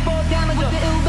rainbow down with the ill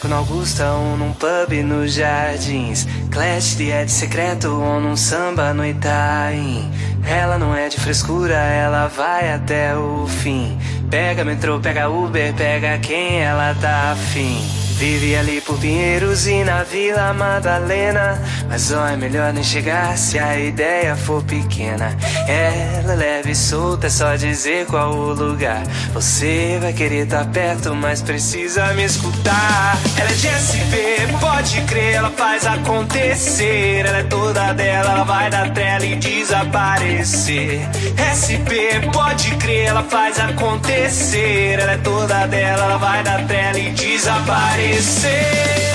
boteco no Augusta ou num pub nos jardins. Clash de é de secreto ou num samba no Itaim. Ela não é de frescura, ela vai até o fim. Pega metrô, pega Uber, pega quem ela tá afim. Vive ali por Pinheiros e na Vila Madalena. Mas ó, é melhor nem chegar se a ideia for pequena. Ela é leve e solta, é só dizer qual o lugar. Você vai querer estar perto, mas precisa me escutar. Ela é de SP, pode crer, ela faz acontecer. Ela é toda dela, ela vai dar trela e desaparecer. SP, pode crer, ela faz acontecer. Ela é toda dela, ela vai dar trela e desaparecer. Ela é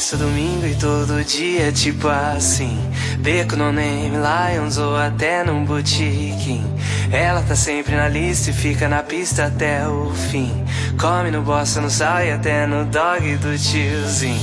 Paulista domingo e todo dia tipo assim. Beco no name, Lions ou até num botiquim Ela tá sempre na lista e fica na pista até o fim. Come no bossa, no sal e até no dog do tiozinho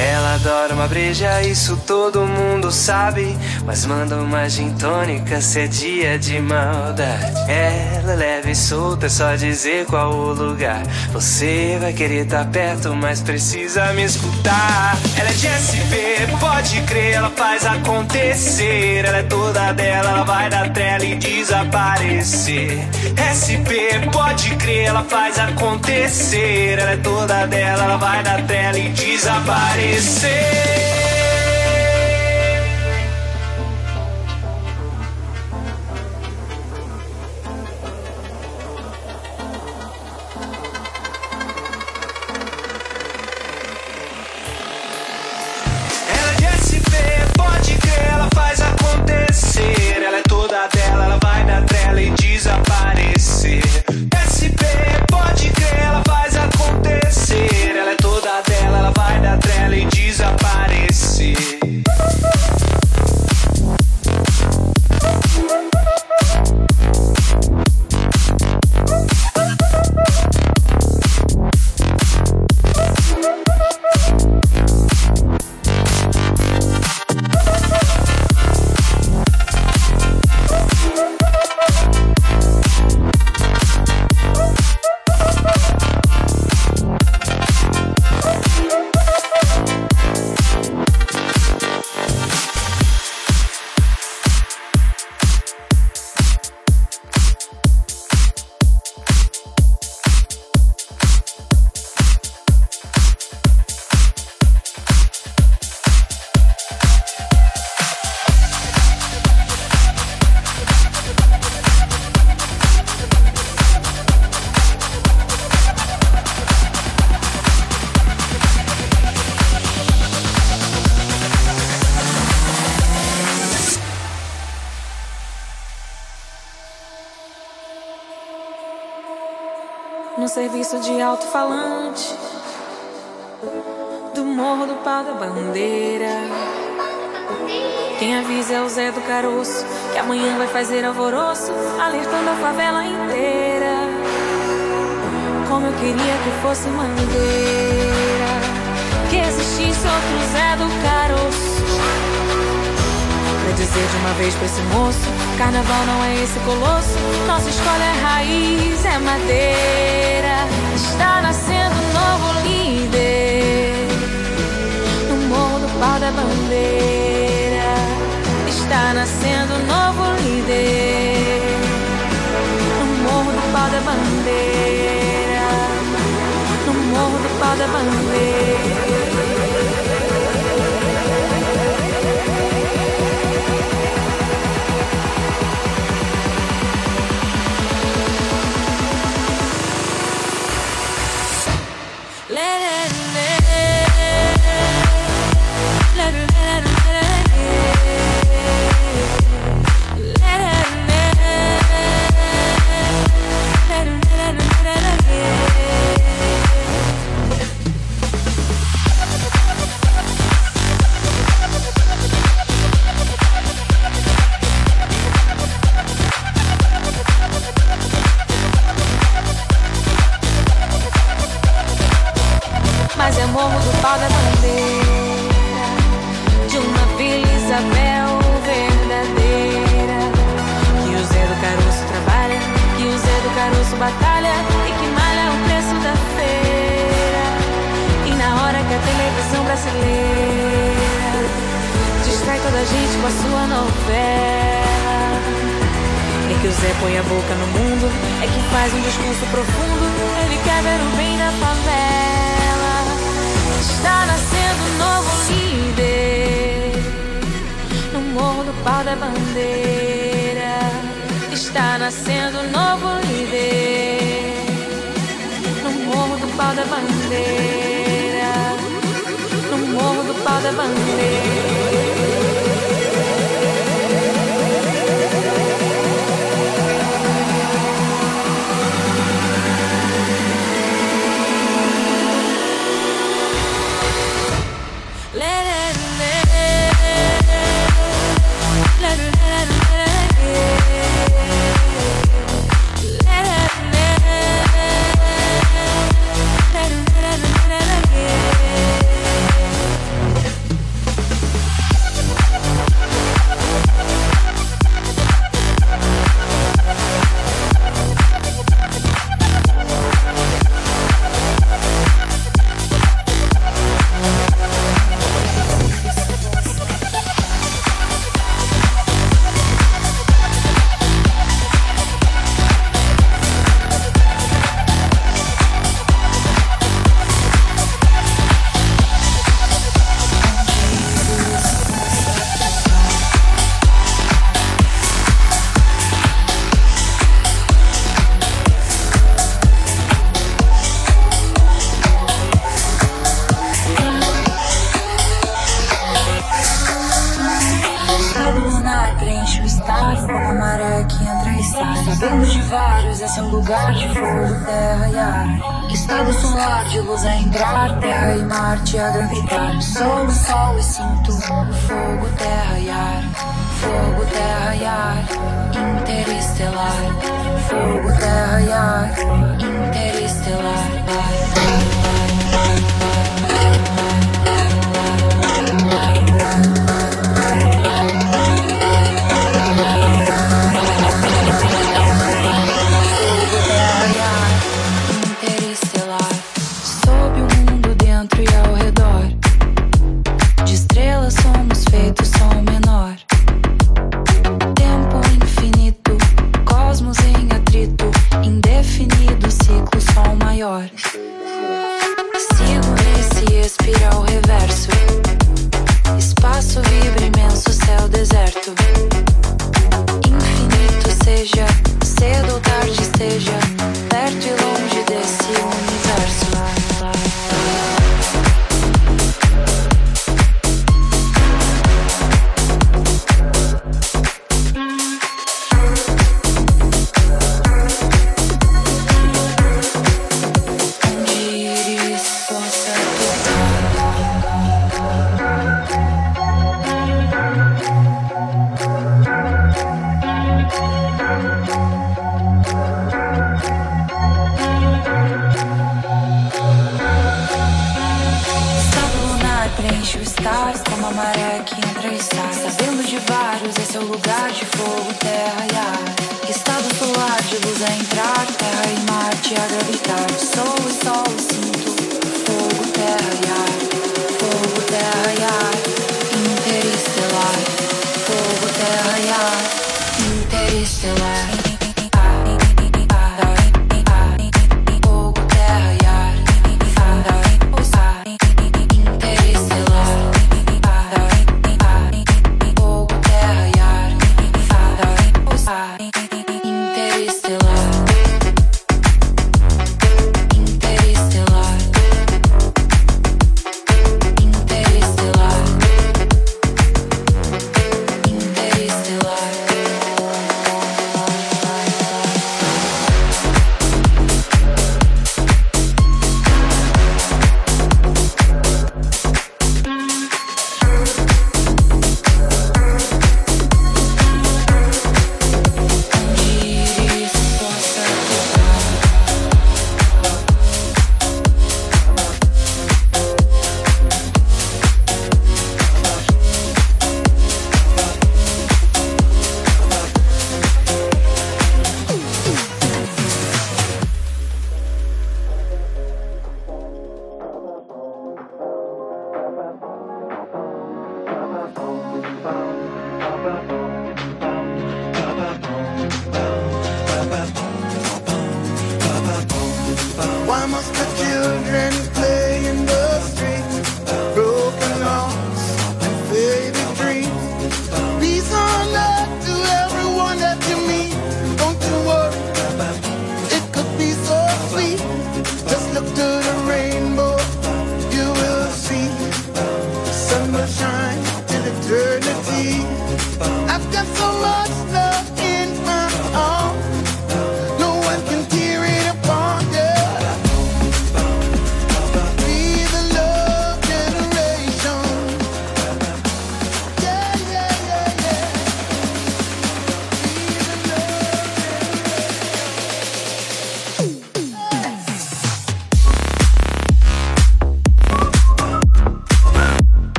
ela adora uma breja, isso todo mundo sabe. Mas manda uma gin tônica se é dia de maldade. Ela é leve e solta, é só dizer qual o lugar. Você vai querer estar perto, mas precisa me escutar. Ela é de SP, pode crer, ela faz acontecer. Ela é toda dela, ela vai dar trela e desaparecer. SP, pode crer, ela faz acontecer. Ela é toda dela, ela vai dar trela e desaparecer. Ela alto-falante do morro do pau da bandeira. Quem avisa é o Zé do Caroço que amanhã vai fazer alvoroço, alertando a favela inteira. Como eu queria que fosse madeira, que existisse outro Zé do Caroço. Pra dizer de uma vez pra esse moço: Carnaval não é esse colosso, nossa escola é raiz, é madeira. Está nascendo um novo líder no morro do pau da bandeira. Está nascendo um novo líder no morro do pau da bandeira. No morro do pau da bandeira. universo. Espaço vibra imenso, céu deserto. Infinito seja, cedo ou tarde seja.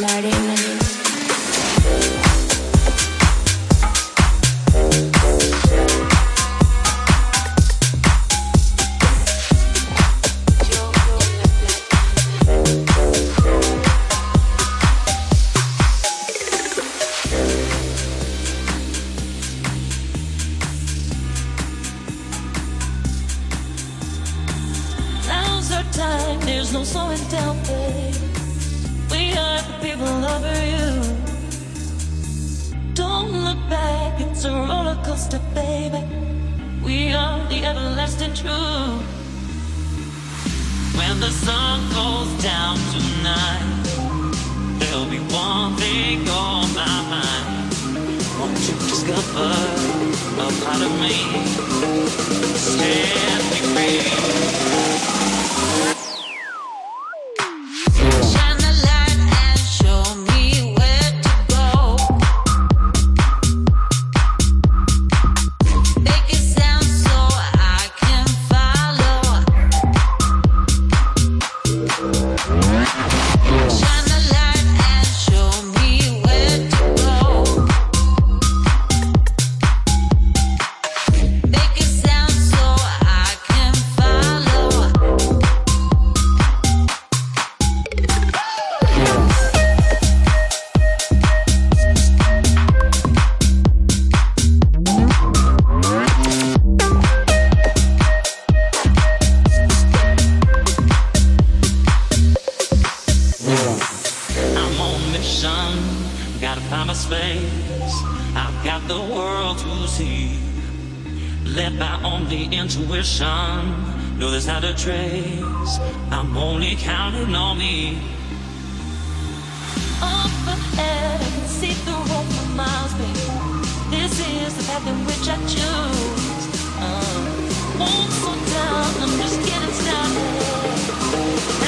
Marina. I'm space. I've got the world to see. Led by only intuition. No, there's not a trace. I'm only counting on me. Up ahead, I can see the road for miles, baby. This is the path in which I choose. Uh, won't slow down. I'm just getting started.